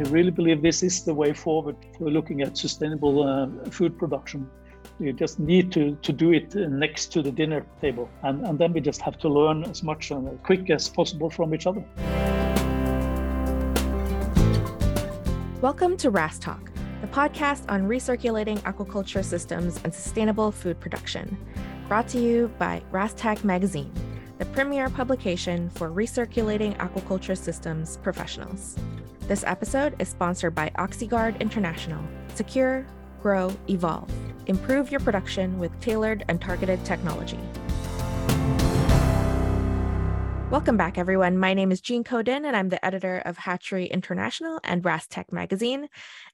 I really believe this is the way forward for looking at sustainable uh, food production. You just need to, to do it next to the dinner table. And, and then we just have to learn as much and as quick as possible from each other. Welcome to RAS Talk, the podcast on recirculating aquaculture systems and sustainable food production, brought to you by RASTech Magazine the premier publication for recirculating aquaculture systems professionals. This episode is sponsored by Oxyguard International. Secure, grow, evolve. Improve your production with tailored and targeted technology. Welcome back, everyone. My name is Jean Ko Din, and I'm the editor of Hatchery International and RASTech magazine.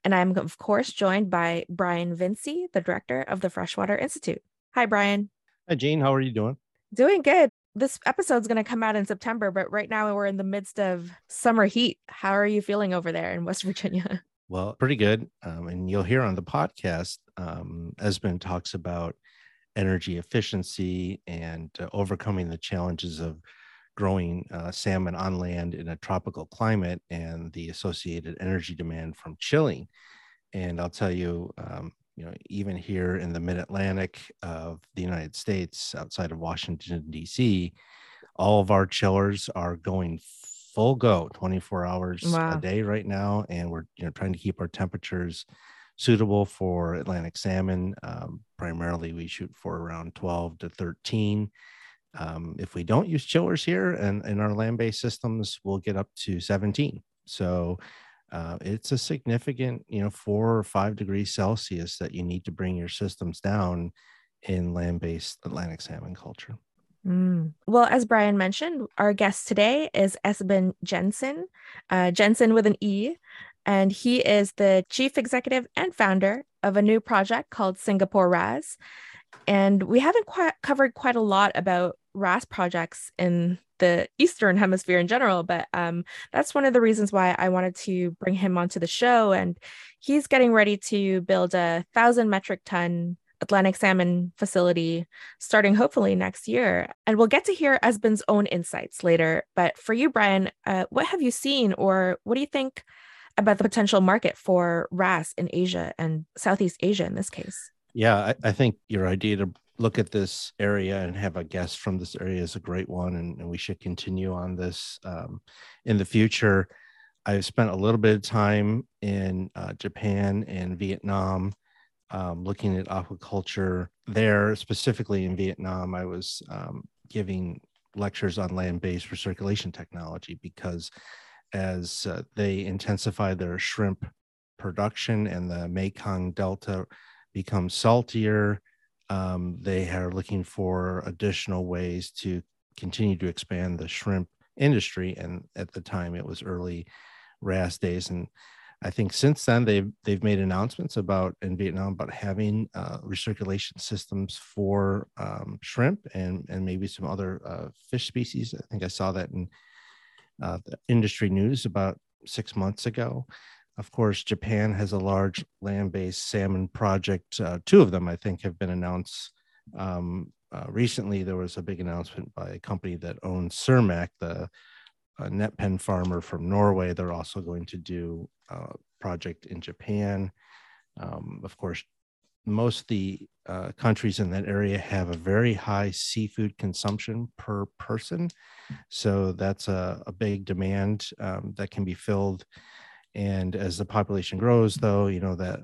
And I'm, of course, joined by Brian Vinci, the director of the Freshwater Institute. Hi, Brian. Hi, Jean. How are you doing? Doing good this episode's going to come out in September, but right now we're in the midst of summer heat. How are you feeling over there in West Virginia? Well, pretty good. Um, and you'll hear on the podcast, um, Esben talks about energy efficiency and uh, overcoming the challenges of growing uh, salmon on land in a tropical climate and the associated energy demand from chilling. And I'll tell you, um, you know, even here in the mid Atlantic of the United States, outside of Washington, D.C., all of our chillers are going full go 24 hours wow. a day right now. And we're you know, trying to keep our temperatures suitable for Atlantic salmon. Um, primarily, we shoot for around 12 to 13. Um, if we don't use chillers here and in our land based systems, we'll get up to 17. So uh, it's a significant, you know, four or five degrees Celsius that you need to bring your systems down in land based Atlantic salmon culture. Mm. Well, as Brian mentioned, our guest today is Esben Jensen, uh, Jensen with an E, and he is the chief executive and founder of a new project called Singapore RAS. And we haven't quite covered quite a lot about RAS projects in the Eastern Hemisphere in general, but um, that's one of the reasons why I wanted to bring him onto the show. And he's getting ready to build a thousand metric ton Atlantic salmon facility starting hopefully next year. And we'll get to hear Esben's own insights later. But for you, Brian, uh, what have you seen or what do you think about the potential market for RAS in Asia and Southeast Asia in this case? Yeah, I, I think your idea to look at this area and have a guest from this area is a great one, and, and we should continue on this um, in the future. I've spent a little bit of time in uh, Japan and Vietnam um, looking at aquaculture there, specifically in Vietnam. I was um, giving lectures on land based recirculation technology because as uh, they intensify their shrimp production and the Mekong Delta becomes saltier, um, they are looking for additional ways to continue to expand the shrimp industry. And at the time, it was early RAS days, and I think since then they've they've made announcements about in Vietnam about having uh, recirculation systems for um, shrimp and and maybe some other uh, fish species. I think I saw that in uh, the industry news about six months ago. Of course, Japan has a large land based salmon project. Uh, two of them, I think, have been announced. Um, uh, recently, there was a big announcement by a company that owns Cermaq, the net pen farmer from Norway. They're also going to do a project in Japan. Um, of course, most of the uh, countries in that area have a very high seafood consumption per person. So that's a, a big demand um, that can be filled and as the population grows, though, you know that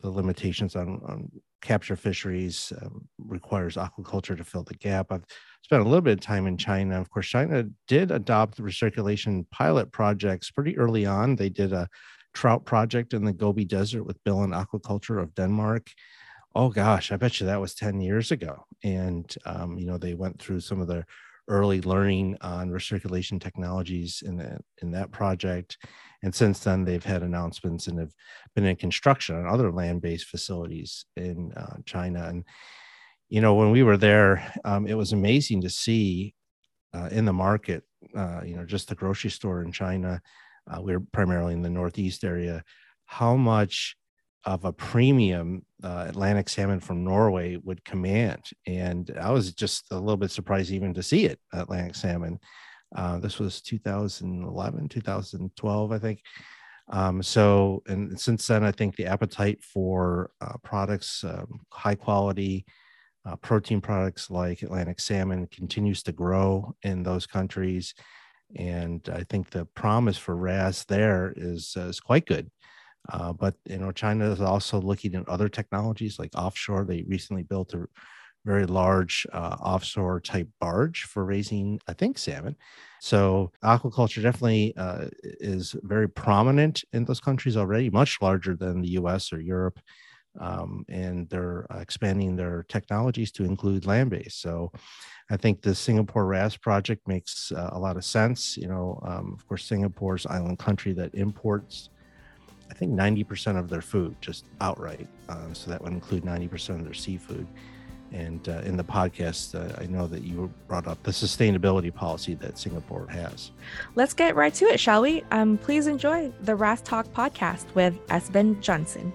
the limitations on, on capture fisheries um, requires aquaculture to fill the gap. I've spent a little bit of time in China. Of course, China did adopt recirculation pilot projects pretty early on. They did a trout project in the Gobi Desert with Billund Aquaculture of Denmark. Oh gosh, I bet you that was 10 years ago. And, um, you know, they went through some of the early learning on recirculation technologies in that, in that project and since then, they've had announcements and have been in construction on other land based facilities in uh, China. And, you know, when we were there, um, it was amazing to see uh, in the market, uh, you know, just the grocery store in China. Uh, we are primarily in the Northeast area, how much of a premium uh, Atlantic salmon from Norway would command. And I was just a little bit surprised even to see it, Atlantic salmon. Uh, this was 2011, 2012, I think. Um, so, and since then, I think the appetite for uh, products, um, high quality uh, protein products like Atlantic salmon continues to grow in those countries. And I think the promise for RAS there is, uh, is quite good. Uh, but you know, China is also looking at other technologies like offshore. They recently built a very large uh, offshore type barge for raising, I think, salmon. So aquaculture definitely uh, is very prominent in those countries already, much larger than the U.S. or Europe. Um, and they're expanding their technologies to include land based. So I think the Singapore RAS project makes uh, a lot of sense. You know, um, of course, Singapore's island country that imports I think 90% of their food just outright. Uh, so that would include 90% of their seafood. And uh, in the podcast, uh, I know that you brought up the sustainability policy that Singapore has. Let's get right to it, shall we? Um, please enjoy the RAS Talk podcast with Esben Jensen.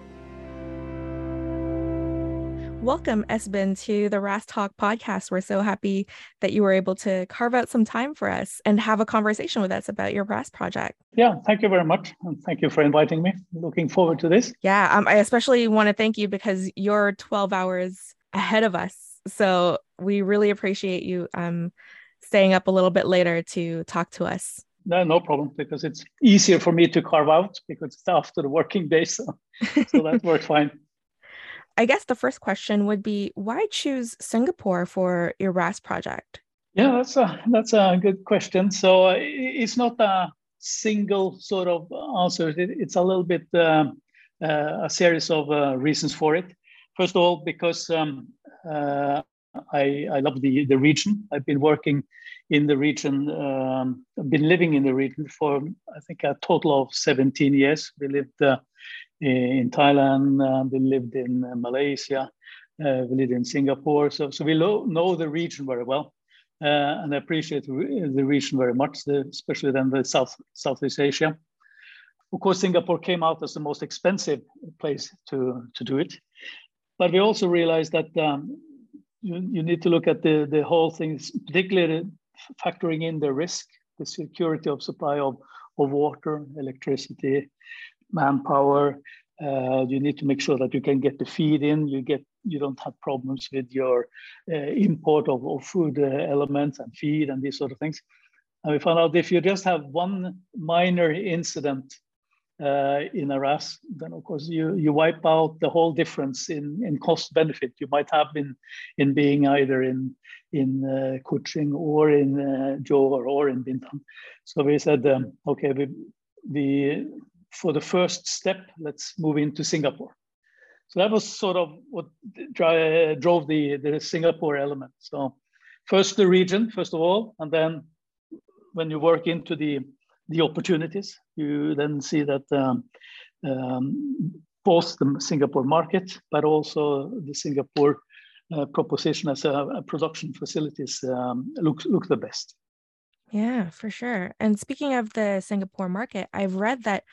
Welcome, Esben, to the RAS Talk podcast. We're so happy that you were able to carve out some time for us and have a conversation with us about your RAS project. Yeah, thank you very much. And thank you for inviting me. Looking forward to this. Yeah, um, I especially want to thank you because you're 12 hours ahead of us. So we really appreciate you um, staying up a little bit later to talk to us. No, no problem because it's easier for me to carve out because it's after the working day. So, so that worked fine. I guess the first question would be why choose Singapore for your RAS project? Yeah, that's a that's a good question. So uh, it's not a single sort of answer. it's a little bit uh, uh, a series of uh, reasons for it. First of all, because um, uh, I I love the the region. I've been working in the region. Um, I've been living in the region for I think a total of 17 years. We lived uh, in Thailand, uh, we lived in uh, Malaysia, uh, we lived in Singapore. So, so we lo- know the region very well. Uh, and I appreciate the region very much, especially then the South Southeast Asia. Of course, Singapore came out as the most expensive place to, to do it, but we also realized that um, you, you need to look at the, the whole thing, particularly factoring in the risk, the security of supply of, of water, electricity, manpower. Uh, you need to make sure that you can get the feed in. You get you don't have problems with your uh, import of, of food uh, elements and feed and these sort of things. And we found out if you just have one minor incident uh, in a RAS, then of course you, you wipe out the whole difference in, in cost benefit you might have in, in being either in, in uh, Kuching or in uh, Johor or in Bintan. So we said, um, okay, we, we for the first step, let's move into Singapore. So that was sort of what drove the, the Singapore element. So first the region, first of all, and then when you work into the, the opportunities, you then see that um, um, both the Singapore market, but also the Singapore uh, proposition as a, a production facilities um, look, look the best. Yeah, for sure. And speaking of the Singapore market, I've read that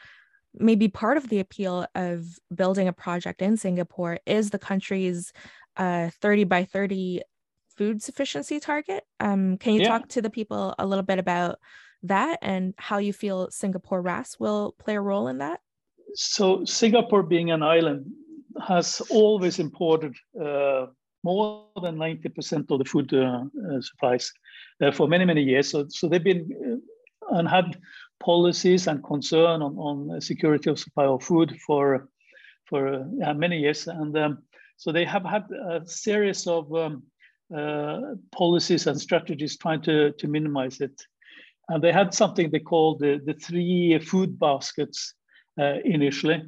maybe part of the appeal of building a project in Singapore is the country's uh, 30 by 30 food sufficiency target. Um, can you yeah. talk to the people a little bit about that and how you feel Singapore RAS will play a role in that? So, Singapore being an island has always imported uh, more than 90% of the food uh, uh, supplies uh, for many, many years. So, so they've been uh, and had policies and concern on, on security of supply of food for for uh, many years, and um, so they have had a series of um, uh, policies and strategies trying to to minimize it. And they had something they called the, the three food baskets uh, initially,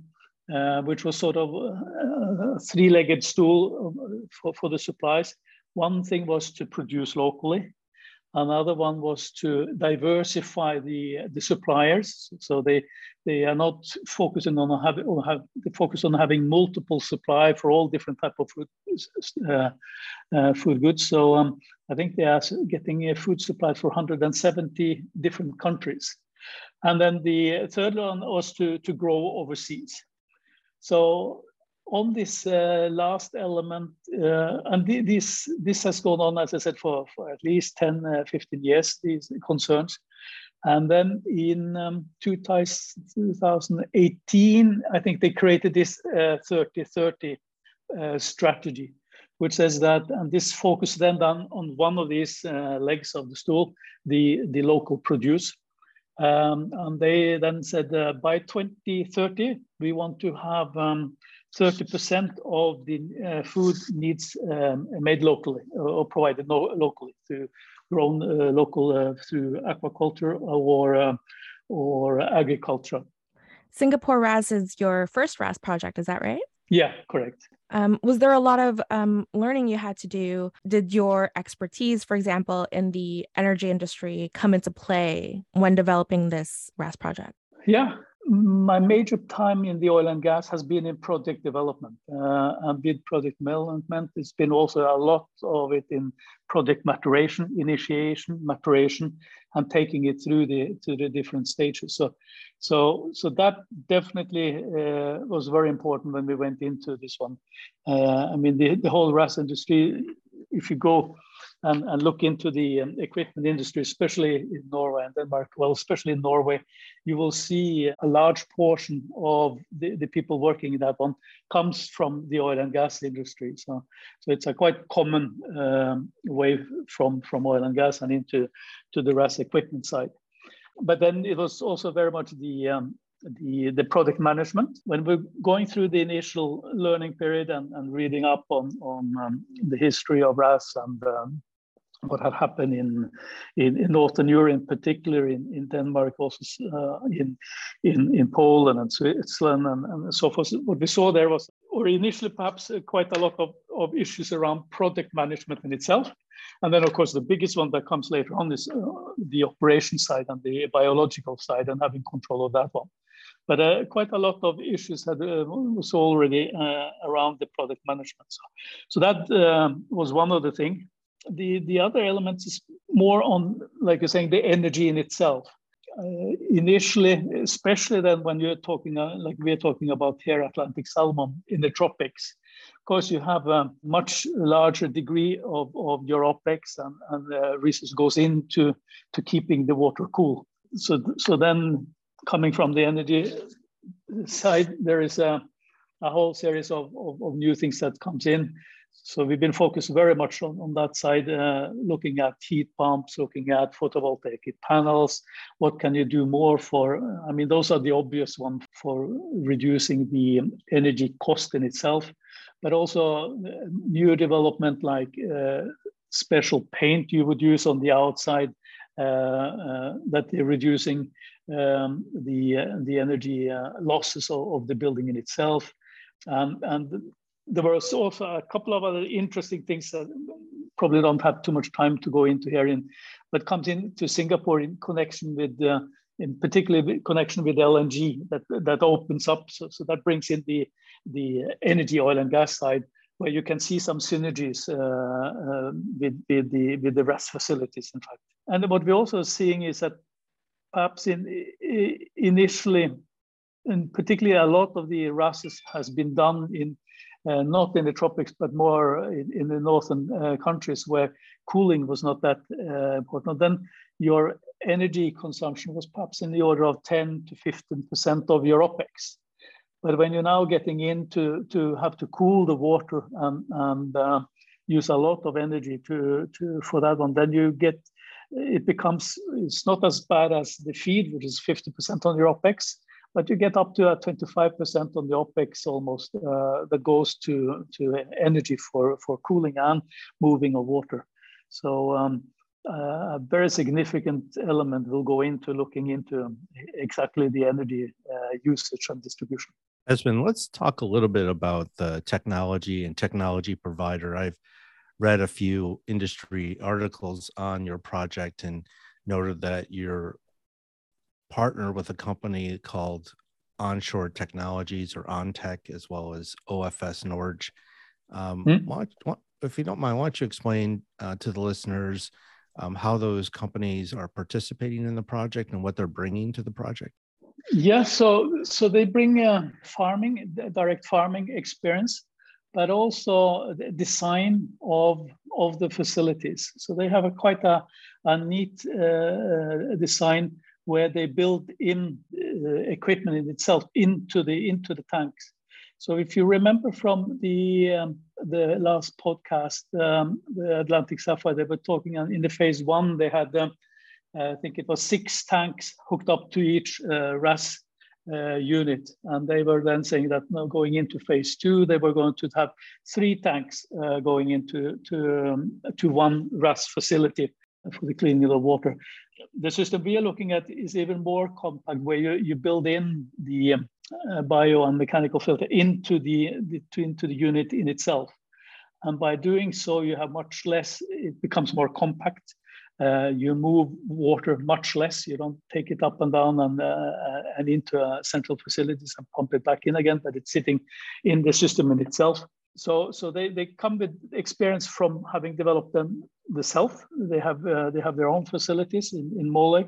uh, which was sort of a three-legged stool for, for the supplies. One thing was to produce locally. Another one was to diversify the, the suppliers. So they, they are not focusing on having, or have, they focus on having multiple supply for all different type of food, uh, uh, food goods. So um, I think they are getting a food supply for 170 different countries. And then the third one was to, to grow overseas. So on this uh, last element, uh, and th this this has gone on, as I said, for, for at least 10, uh, 15 years, these concerns. And then in um, 2018, I think they created this uh, 3030 uh, strategy, which says that, and this focus then on one of these uh, legs of the stool, the, the local produce. Um, and they then said uh, by 2030, we want to have 30% um, of the uh, food needs um, made locally or provided no, locally through grown uh, local uh, through aquaculture or uh, or agriculture. Singapore RAS is your first RAS project, is that right? Yeah, correct. Um, was there a lot of um, learning you had to do? Did your expertise, for example, in the energy industry, come into play when developing this RAS project? Yeah, my major time in the oil and gas has been in project development uh, and with project development. It's been also a lot of it in project maturation, initiation, maturation, and taking it through the to the different stages. So, so, so that definitely uh, was very important when we went into this one. Uh, I mean, the the whole RAS industry. If you go and, and look into the um, equipment industry, especially in Norway and Denmark, well, especially in Norway, you will see a large portion of the, the people working in that one comes from the oil and gas industry. So, so it's a quite common um, way from, from oil and gas and into to the RAS equipment side. But then it was also very much the um, the, the product management. When we're going through the initial learning period and, and reading up on, on um, the history of RAS and um, what had happened in, in, in, Northern Europe, in particular in, in Denmark, also uh, in, in, in Poland and Switzerland and, and so forth. What we saw there was, or initially perhaps uh, quite a lot of, of issues around project management in itself. And then, of course, the biggest one that comes later on is uh, the operation side and the biological side and having control of that one. But uh, quite a lot of issues had uh, was already uh, around the product management. So, so that um, was one of the things the the other elements is more on like you're saying the energy in itself. Uh, initially especially then when you're talking uh, like we're talking about here atlantic salmon in the tropics of course you have a much larger degree of, of your opex and, and the resource goes into to keeping the water cool. So so then coming from the energy side there is a, a whole series of, of, of new things that comes in so we've been focused very much on, on that side, uh, looking at heat pumps, looking at photovoltaic panels. What can you do more for? I mean, those are the obvious ones for reducing the energy cost in itself, but also uh, new development like uh, special paint you would use on the outside uh, uh, that they're reducing um, the uh, the energy losses of, of, the building in itself. Um, and there was also a couple of other interesting things that probably don't have too much time to go into here in, but comes into Singapore in connection with, uh, in particularly connection with LNG that that opens up. So, so that brings in the the energy, oil and gas side, where you can see some synergies uh, uh, with, with the with the RAS facilities, in fact. And what we're also seeing is that perhaps in initially, and particularly a lot of the RAS has been done in uh, not in the tropics, but more in, in the northern uh, countries where cooling was not that uh, important. Then your energy consumption was perhaps in the order of 10 to 15% of your OPEX. But when you're now getting into to have to cool the water and, and uh, use a lot of energy to, to for that one, then you get it becomes it's not as bad as the feed, which is 50% on your OPEX, but you get up to a 25% on the OPEX almost uh, that goes to, to energy for, for cooling and moving of water. So um, uh, a very significant element will go into looking into exactly the energy uh, usage and distribution. Esben, let's talk a little bit about the technology and technology provider. I've read a few industry articles on your project and noted that you're partner with a company called Onshore Technologies or OnTech, as well as OFS Norge. Um, mm-hmm. if you don't mind, why don't you explain uh, to the listeners um, how those companies are participating in the project and what they're bringing to the project? Yeah, so so they bring uh, farming, direct farming experience, but also the design of of the facilities. So they have a quite a, a neat uh design where they build in uh, equipment in itself into the into the tanks. So if you remember from the um, the last podcast, um, the Atlantic Sapphire, they were talking in the phase one. They had, um, I think it was six tanks hooked up to each uh, RAS uh, unit, and they were then saying that now going into phase two, they were going to have three tanks uh, going into to um, to one RAS facility for the cleaning of the water. The system we are looking at is even more compact, where you, you build in the uh, bio and mechanical filter into the, the to, into the unit in itself. And by doing so, you have much less, it becomes more compact. Uh, you move water much less. You don't take it up and down and, uh, and into uh, central facilities and pump it back in again, but it's sitting in the system in itself. So, so they, they come with experience from having developed them themselves. They have uh, they have their own facilities in, in Mole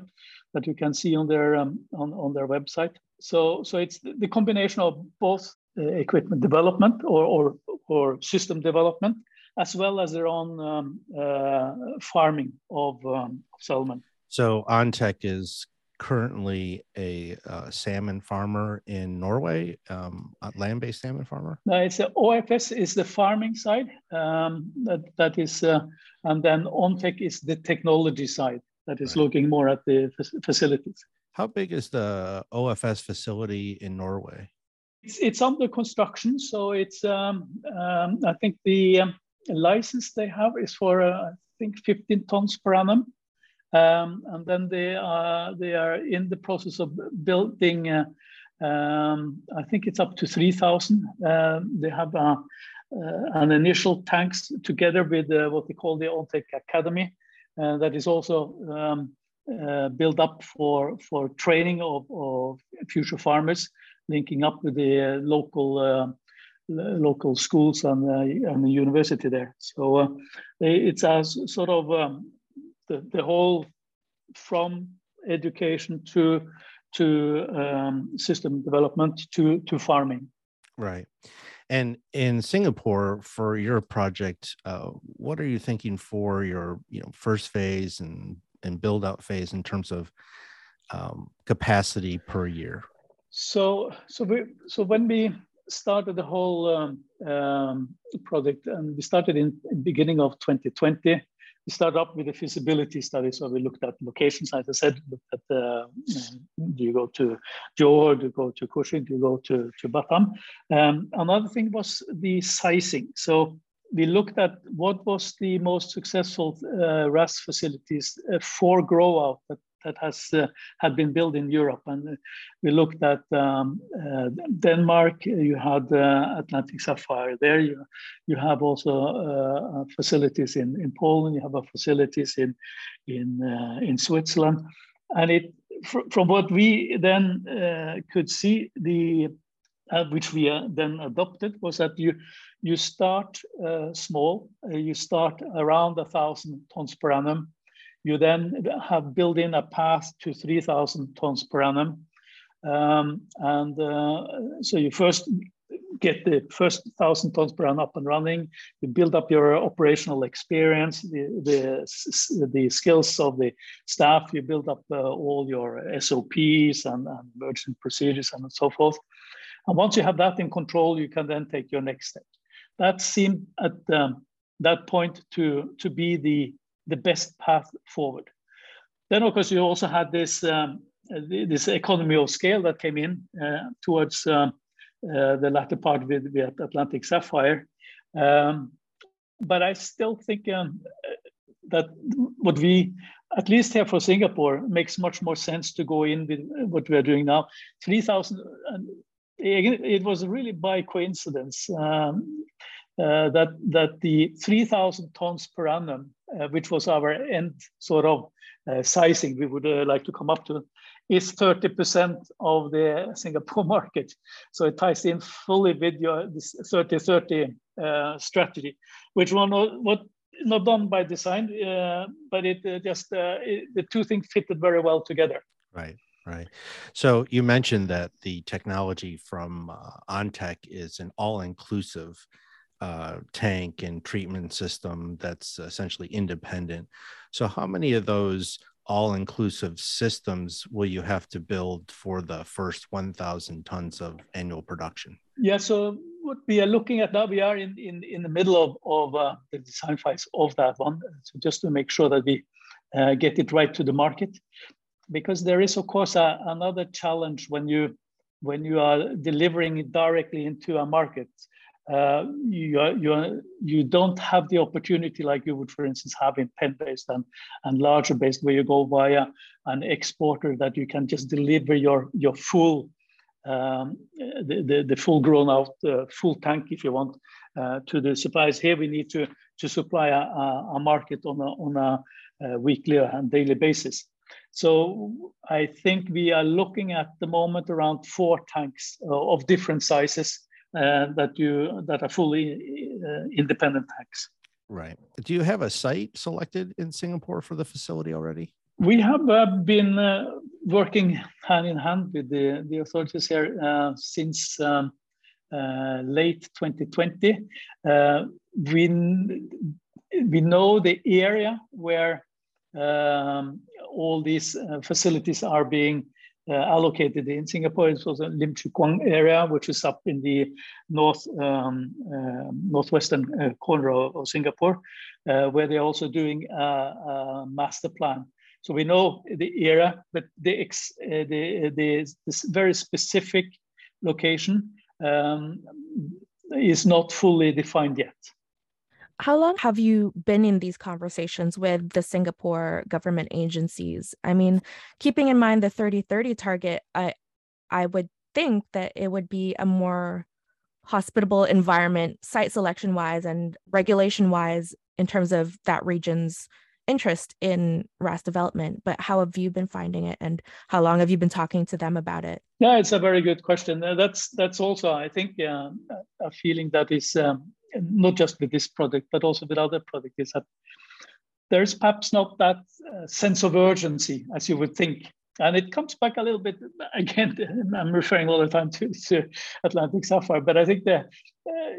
that you can see on their um, on, on their website. So, so it's the combination of both uh, equipment development or, or, or system development, as well as their own um, uh, farming of um, salmon. So, Ontec is currently a uh, salmon farmer in Norway, um, land-based salmon farmer. No, it's a, OFS is the farming side. Um, that that is, uh, and then Ontec is the technology side that is right. looking more at the facilities. How big is the OFS facility in Norway? It's, it's under construction, so it's um, um, I think the um, license they have is for uh, I think 15 tons per annum, um, and then they are they are in the process of building. Uh, um, I think it's up to 3,000. Uh, they have uh, uh, an initial tanks together with uh, what they call the Ontec Academy, that is also um, build up for for training of, of future farmers, linking up with the local local schools and uh, and the university there. So uh, it's as sort of um, the the whole from education to to um, system development to to farming. Right. And in Singapore, for your project, uh, what are you thinking for your you know first phase and and build out phase in terms of um, capacity per year? So, so we, so when we started the whole um, um, project, and we started in beginning of 2020, we started up with a feasibility study. So we looked at locations, as I said, looked at uh, do you go to Johor, do you go to Kuching, do you go to, to Batam? Um, another thing was the sizing. So we looked at what was the most successful uh, RAS facilities uh, for grow out that, that has uh, had been built in Europe. And we looked at um, uh, Denmark, you had uh, Atlantic Sapphire there. You, you have also facilities in, in Poland, you have facilities in, in, in Switzerland. And it, fr from what we then could see, the uh, which we uh, then adopted, was that you you start uh, small. You start around a thousand tons per annum. You then have built in a path to three thousand tons per annum, um, and uh, so you first get the first thousand tons per annum up and running. You build up your operational experience, the the, the skills of the staff. You build up uh, all your SOPs and, and emergency procedures and so forth. And once you have that in control, you can then take your next step. That seemed at um, that point to, to be the, the best path forward. Then, of course, you also had this, um, this economy of scale that came in uh, towards uh, uh, the latter part with, with Atlantic Sapphire. Um, but I still think um, that what we, at least here for Singapore, makes much more sense to go in with what we are doing now. 3,000 it was really by coincidence um, uh, that that the 3,000 tons per annum, which was our end sort of uh, sizing we would uh, like to come up to, is 30% of the Singapore market. So it ties in fully with your this 30-30 uh, strategy, which one what not done by design, uh, but it just it, the two things fitted very well together. Right. Right. So you mentioned that the technology from uh, Ontec is an all-inclusive uh, tank and treatment system that's essentially independent. So how many of those all inclusive systems will you have to build for the first 1,000 tons of annual production? Yeah, so what we are looking at now, we are in, in, in the middle of, of uh, the design phase of that one. So just to make sure that we uh, get it right to the market. Because there is, of course, a, another challenge when you when you are delivering it directly into a market uh, you, you, don't have the opportunity like you would, for instance, have in pen-based and, and larger based, where you go via an exporter that you can just deliver your, your full, um, the, the, the, full grown out, uh, full tank, if you want, uh, to the suppliers. Here we need to, to supply a, a market on a, on a, a weekly and daily basis. So I think we are looking at the moment around four tanks uh, of different sizes uh, that you that are fully uh, independent tax. Right. Do you have a site selected in Singapore for the facility already? We have uh, been uh, working hand in hand with the, the authorities here uh, since um, uh, late 2020. we, we know the area where um, all these facilities are being uh, allocated in Singapore. It's also Lim Chu Kang area, which is up in the north um, uh, northwestern uh, corner of, of Singapore, uh, where they're also doing a, a, master plan. So we know the area, but the, ex, uh, the, the this very specific location um, is not fully defined yet. How long have you been in these conversations with the Singapore government agencies? I mean, keeping in mind the 3030 target, I I would think that it would be a more hospitable environment site selection wise and regulation wise in terms of that region's interest in RAS development, but how have you been finding it and how long have you been talking to them about it? Yeah, it's a very good question. That's that's also, I think, uh, a feeling that is um, not just with this project, but also with other projects, is that there's perhaps not that uh, sense of urgency as you would think. And it comes back a little bit again. I'm referring all the time to, to Atlantic Sapphire, but I think that uh,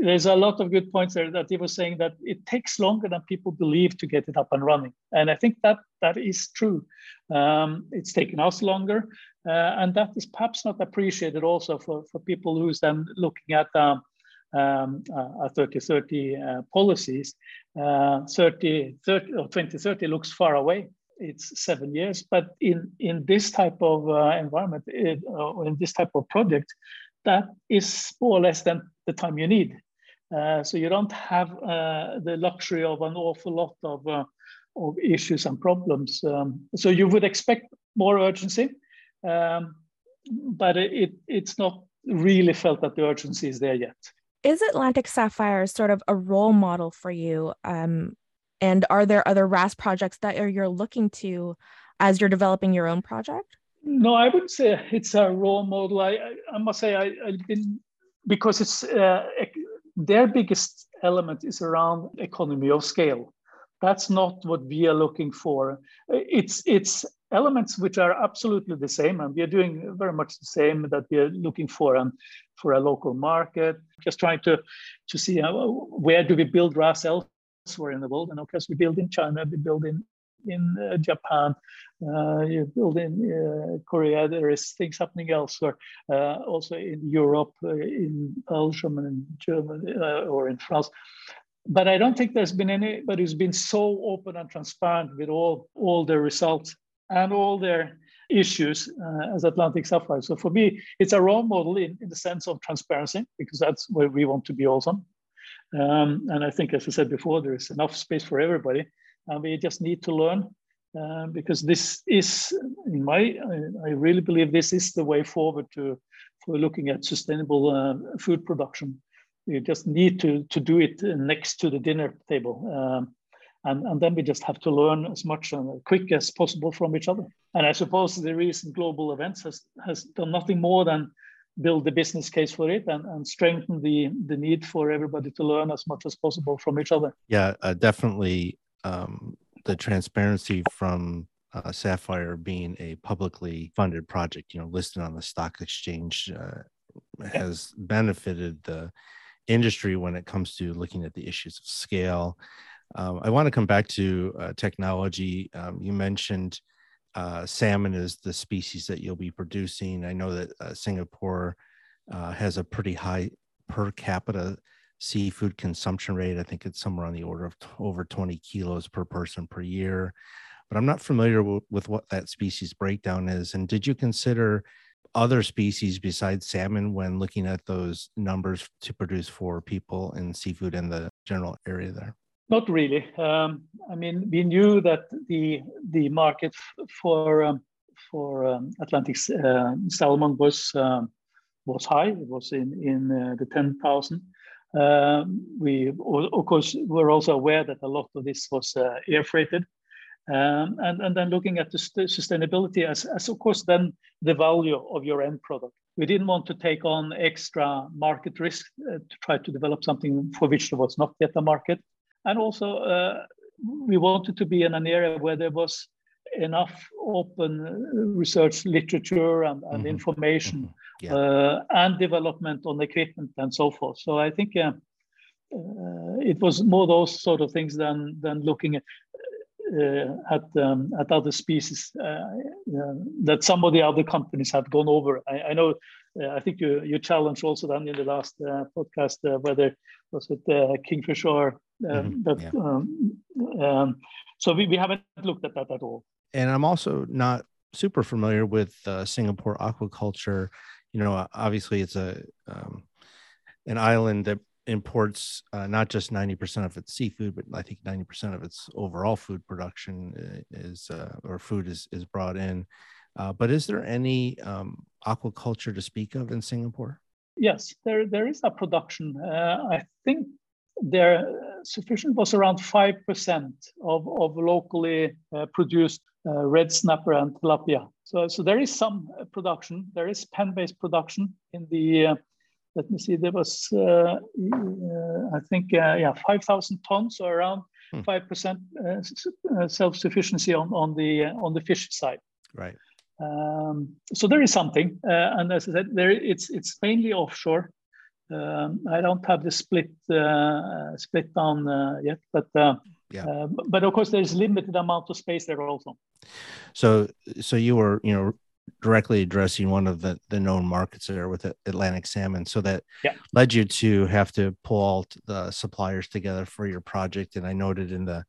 there's a lot of good points there that he was saying that it takes longer than people believe to get it up and running, and I think that that is true. Um, it's taken us longer, uh, and that is perhaps not appreciated also for for people who's then looking at. Um, um, uh, 3030 uh, policies, uh, 30, 30 or 2030 looks far away. It's seven years, but in, in this type of uh, environment, it, uh, in this type of project, that is more or less than the time you need. Uh, so you don't have the luxury of an awful lot of, of issues and problems. Um, so you would expect more urgency, um, but it, it's not really felt that the urgency is there yet is Atlantic Sapphire sort of a role model for you? Um, and are there other RAS projects that you're looking to as you're developing your own project? No, I wouldn't say it's a role model. I, I, I must say I, have been because it's uh, their biggest element is around economy of scale. That's not what we are looking for. It's it's elements which are absolutely the same, and we are doing very much the same that we are looking for and for a local market. Just trying to to see where do we build RAS elsewhere in the world, and of course we build in China, we build in in uh, Japan, uh, you build in uh, Korea. There is things happening elsewhere, uh, also in Europe, uh, in Belgium, and in Germany, or in France but I don't think there's been anybody who's been so open and transparent with all all the results and all their issues uh, as Atlantic Sapphire. So for me, it's a role model in, in the sense of transparency, because that's where we want to be also. Um, and I think, as I said before, there is enough space for everybody, and we just need to learn. Uh, because this is, in my, I, I, really believe this is the way forward to for looking at sustainable uh, food production. You just need to to do it next to the dinner table. Um, and, and then we just have to learn as much and quick as possible from each other. And I suppose the recent global events has, has done nothing more than build the business case for it and, and strengthen the, the need for everybody to learn as much as possible from each other. Yeah, uh, definitely um, the transparency from uh, Sapphire being a publicly funded project, you know, listed on the stock exchange uh, has benefited the industry when it comes to looking at the issues of scale Um, I want to come back to uh, technology. Um, you mentioned uh, salmon is the species that you'll be producing. I know that uh, Singapore uh, has a pretty high per capita seafood consumption rate. I think it's somewhere on the order of t- over 20 kilos per person per year. But I'm not familiar w- with what that species breakdown is. And did you consider other species besides salmon when looking at those numbers to produce for people in seafood in the general area there? Not really. Um, I mean, we knew that the the market for um, for um, Atlantic uh, salmon was um, was high. It was in in uh, the ten thousand. Um, we of course were also aware that a lot of this was uh, air freighted. Um, and, and then looking at the sustainability as, as, of course, then the value of your end product. We didn't want to take on extra market risk uh, to try to develop something for which there was not yet a market. And also, uh, we wanted to be in an area where there was enough open research literature and, and mm-hmm. information mm-hmm. Yeah. Uh, and development on equipment and so forth. So I think uh, uh, it was more those sort of things than than looking at uh, at um, at other species uh, that some of the other companies have gone over. I, I know. Uh, I think you you challenged also then in the last podcast whether was it Kingfisher or mm-hmm. that. Yeah. Um, um, so we, we haven't looked at that at all. And I'm also not super familiar with uh, Singapore aquaculture. You know, obviously it's a um, an island that imports uh, not just 90% of its seafood, but I think 90% of its overall food production uh, is, uh, or food is, is brought in. Uh, but is there any um, aquaculture to speak of in Singapore? Yes, there, there is a production. Uh, I think there uh, sufficient was around 5% of, of locally produced red snapper and tilapia. So, so there is some production. There is pen-based production in the let me see, there was, uh, uh, I think, uh, yeah, 5,000 tons or around hmm. 5% self-sufficiency on, on, the, on the fish side. Right. Um, so there is something, and as I said, there it's it's mainly offshore. Um, I don't have the split uh, split down uh, yet, but uh, yeah. but of course there's limited amount of space there also. So so you were you know directly addressing one of the, the known markets there with Atlantic salmon. So that yeah. led you to have to pull all the suppliers together for your project. And I noted in the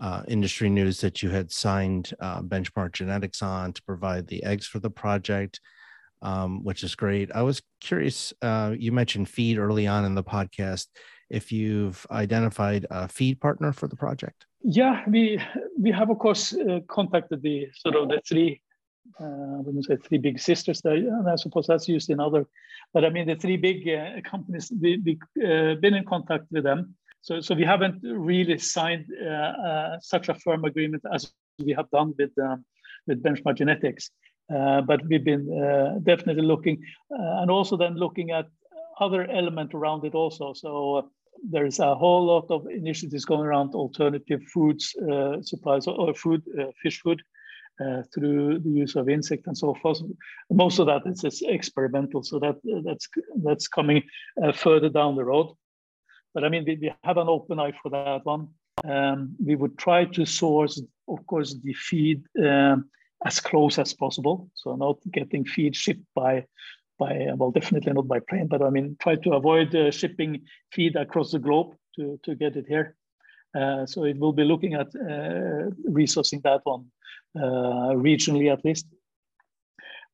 uh, industry news that you had signed uh, Benchmark Genetics on to provide the eggs for the project, um, which is great. I was curious, uh, you mentioned feed early on in the podcast. If you've identified a feed partner for the project? Yeah, we we have of course uh, contacted the sort of the three uh, when you say three big sisters there, and I suppose that's used in other, but I mean the three big uh, companies, we, we uh, been in contact with them. So, so we haven't really signed uh, uh, such a firm agreement as we have done with um, with Benchmark Genetics, uh, but we've been definitely looking, and also then looking at other element around it also. So there is a whole lot of initiatives going around alternative foods supplies or food, fish food uh, through the use of insect and so forth. Most of that is, experimental, so that that's that's coming uh, further down the road. But I mean, we, we have an open eye for that one. Um, we would try to source, of course, the feed um, as close as possible. So not getting feed shipped by by well, definitely not by plane, but I mean, try to avoid uh, shipping feed across the globe to to get it here. Uh, so it will be looking at uh, resourcing that one uh, regionally at least.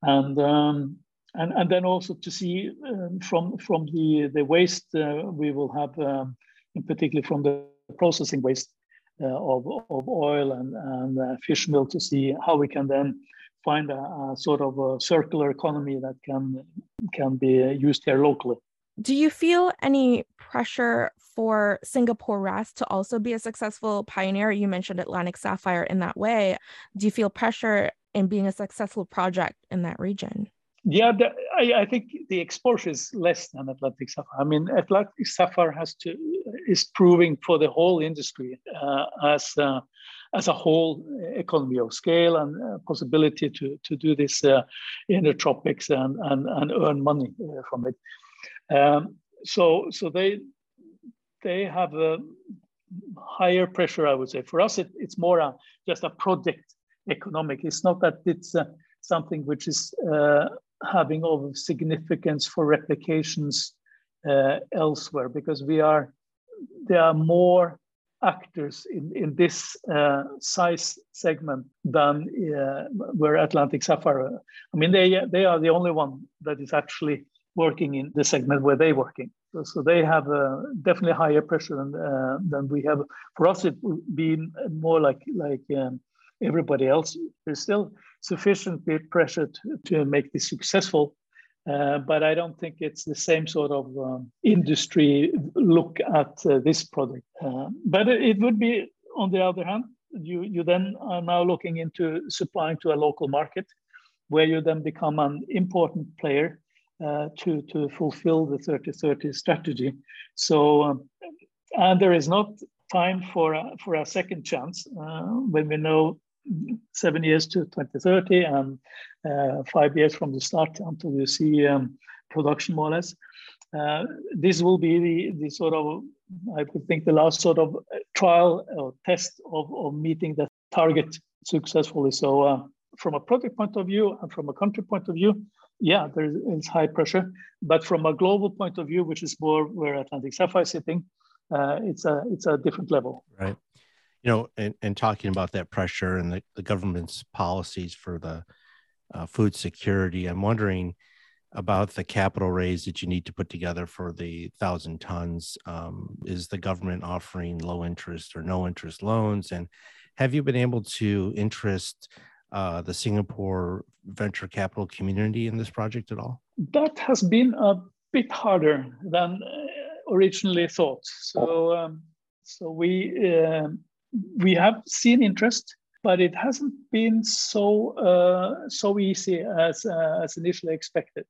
And, um, and, and then also to see um, from, from the, the waste uh, we will have, um, in particular from the processing waste uh, Uh, of, of oil and, and uh, fish meal to see how we can then find a, a, sort of a circular economy that can can be used here locally. Do you feel any pressure for Singapore RAS to also be a successful pioneer? You mentioned Atlantic Sapphire in that way. Do you feel pressure in being a successful project in that region? Yeah, the, I, I, think the exposure is less than Atlantic Sapphire. I mean, Atlantic Sapphire has to is proving for the whole industry uh, as uh, as a whole economy of scale and uh, possibility to to do this uh, in the tropics and and, and earn money uh, from it. Um, so so they they have a higher pressure, I would say. For us, it, it's more a, just a project economic. It's not that it's uh, something which is uh, having of significance for replications uh, elsewhere because we are there are more actors in, in this uh, size segment than uh, where Atlantic Sapphire. I mean, they they are the only one that is actually working in the segment where they're working. So, so they have uh, definitely higher pressure than uh, than we have. For us, it would be more like like um, everybody else. is still sufficiently pressured to, make this successful, uh, but I don't think it's the same sort of um, industry look at uh, this product. Uh, but it, it, would be, on the other hand, you, you then are now looking into supplying to a local market where you then become an important player uh, to, to fulfill the 3030 strategy. So, um, and there is not time for a, for a second chance uh, when we know seven years to 2030 and uh, five years from the start until you see um, production more or less. Uh, this will be the, the sort of, I would think, the last sort of trial or test of, of meeting the target successfully. So, uh, from a project point of view and from a country point of view, yeah, there is high pressure. But from a global point of view, which is more where Atlantic Sapphire is sitting, uh, it's a it's a different level. Right you know, and, and talking about that pressure and the, the government's policies for the uh, food security, I'm wondering about the capital raise that you need to put together for the thousand tons. Um, is the government offering low interest or no interest loans? And have you been able to interest uh, the Singapore venture capital community in this project at all? That has been a bit harder than uh, originally thought. So, um, so we um, we have seen interest, but it hasn't been so uh, so easy as uh, as initially expected.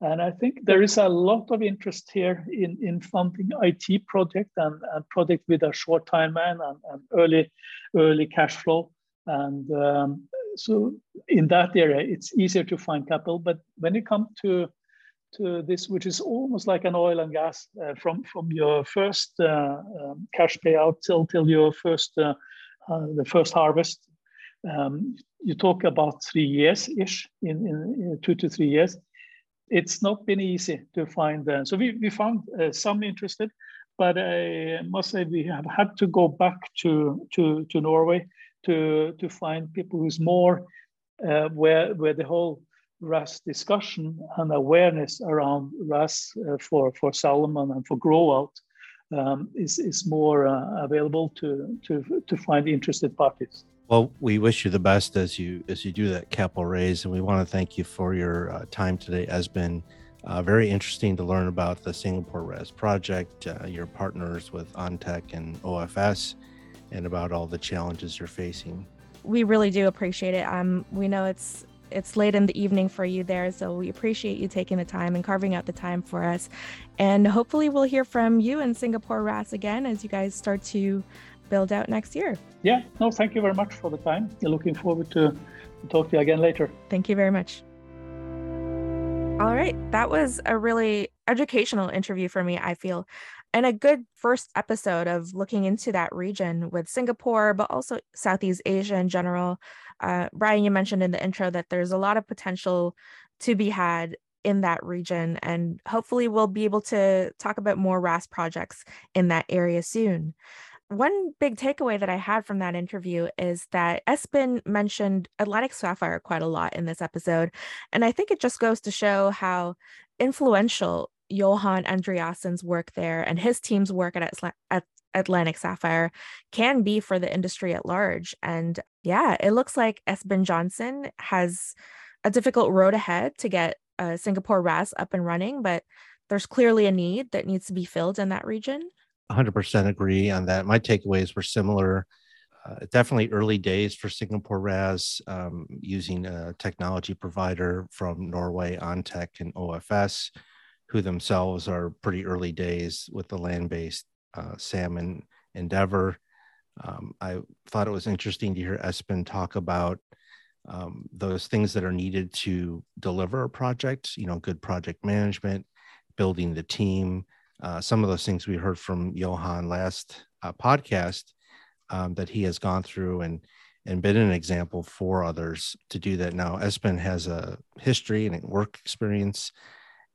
And I think there is a lot of interest here in, in funding IT project and, and project with a short timeline and, and early early cash flow. And um, so in that area, it's easier to find capital. But when it comes to to this, which is almost like an oil and gas uh, from from your first uh, um, cash payout till till your first uh, uh the first harvest. Um, you talk about three years ish, in, in, in, two to three years. It's not been easy to find. Uh, so we we found uh, some interested, but I must say we have had to go back to to to Norway to to find people who's more where where the whole RAS discussion and awareness around RAS uh, for, for salmon and for grow out um, is, is more uh, available to, to, to find interested parties. Well, we wish you the best as you as you do that capital raise, and we want to thank you for your uh, time today. It Has been uh, very interesting to learn about the Singapore RAS project, uh, your partners with ONTEC and OFS, and about all the challenges you're facing. We really do appreciate it. Um, we know it's it's late in the evening for you there. So we appreciate you taking the time and carving out the time for us. And hopefully we'll hear from you in Singapore RAS again as you guys start to build out next year. Yeah, no, thank you very much for the time. Looking forward to, to talk to you again later. Thank you very much. All right, that was a really educational interview for me, I feel and a good first episode of looking into that region with Singapore, but also Southeast Asia in general. Uh, Brian, you mentioned in the intro that there's a lot of potential to be had in that region, and hopefully, we'll be able to talk about more RAS projects in that area soon. One big takeaway that I had from that interview is that Esben mentioned Atlantic Sapphire quite a lot in this episode. And I think it just goes to show how influential Johan Andreassen's work there and his team's work at, at Atlantic Sapphire can be for the industry at large. And yeah, it looks like Esben Jensen has a difficult road ahead to get uh, Singapore RAS up and running, but there's clearly a need that needs to be filled in that region. 100% agree on that. My takeaways were similar. Uh, definitely early days for Singapore RAS um, using a technology provider from Norway, ONTEC and OFS who themselves are pretty early days with the land-based uh, salmon endeavor. Um, I thought it was interesting to hear Esben talk about um, those things that are needed to deliver a project. You know, good project management, building the team, uh, some of those things we heard from Johan last uh, podcast um, that he has gone through and and been an example for others to do that. Now, Esben has a history and work experience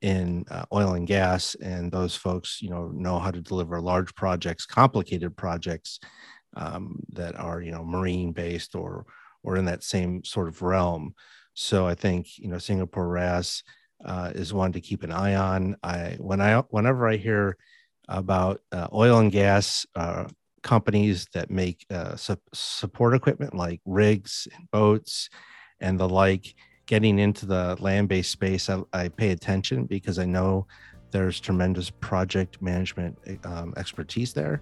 in uh, oil and gas, and those folks, you know, know how to deliver large projects, complicated projects um, that are, you know, marine based or or in that same sort of realm. So I think you know Singapore RAS uh, is one to keep an eye on. I when I whenever I hear about uh, oil and gas uh, companies that make uh, su- support equipment like rigs and boats and the like getting into the land-based space I, I pay attention because i know there's tremendous project management um, expertise there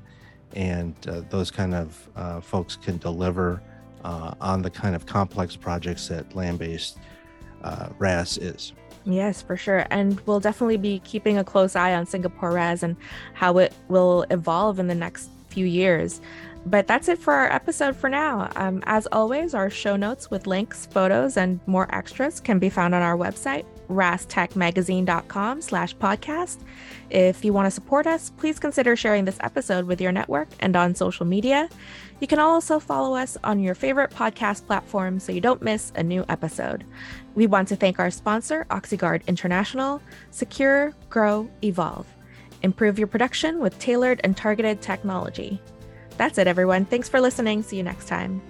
and uh, those kind of uh, folks can deliver uh, on the kind of complex projects that land-based uh, ras is Yes, for sure. And we'll definitely be keeping a close eye on Singapore RAS and how it will evolve in the next few years. But that's it for our episode for now. Um, as always, our show notes with links, photos, and more extras can be found on our website, rastechmagazine.com slash podcast. If you want to support us, please consider sharing this episode with your network and on social media. You can also follow us on your favorite podcast platform so you don't miss a new episode. We want to thank our sponsor, Oxyguard International. Secure, grow, evolve. Improve your production with tailored and targeted technology. That's it, everyone. Thanks for listening. See you next time.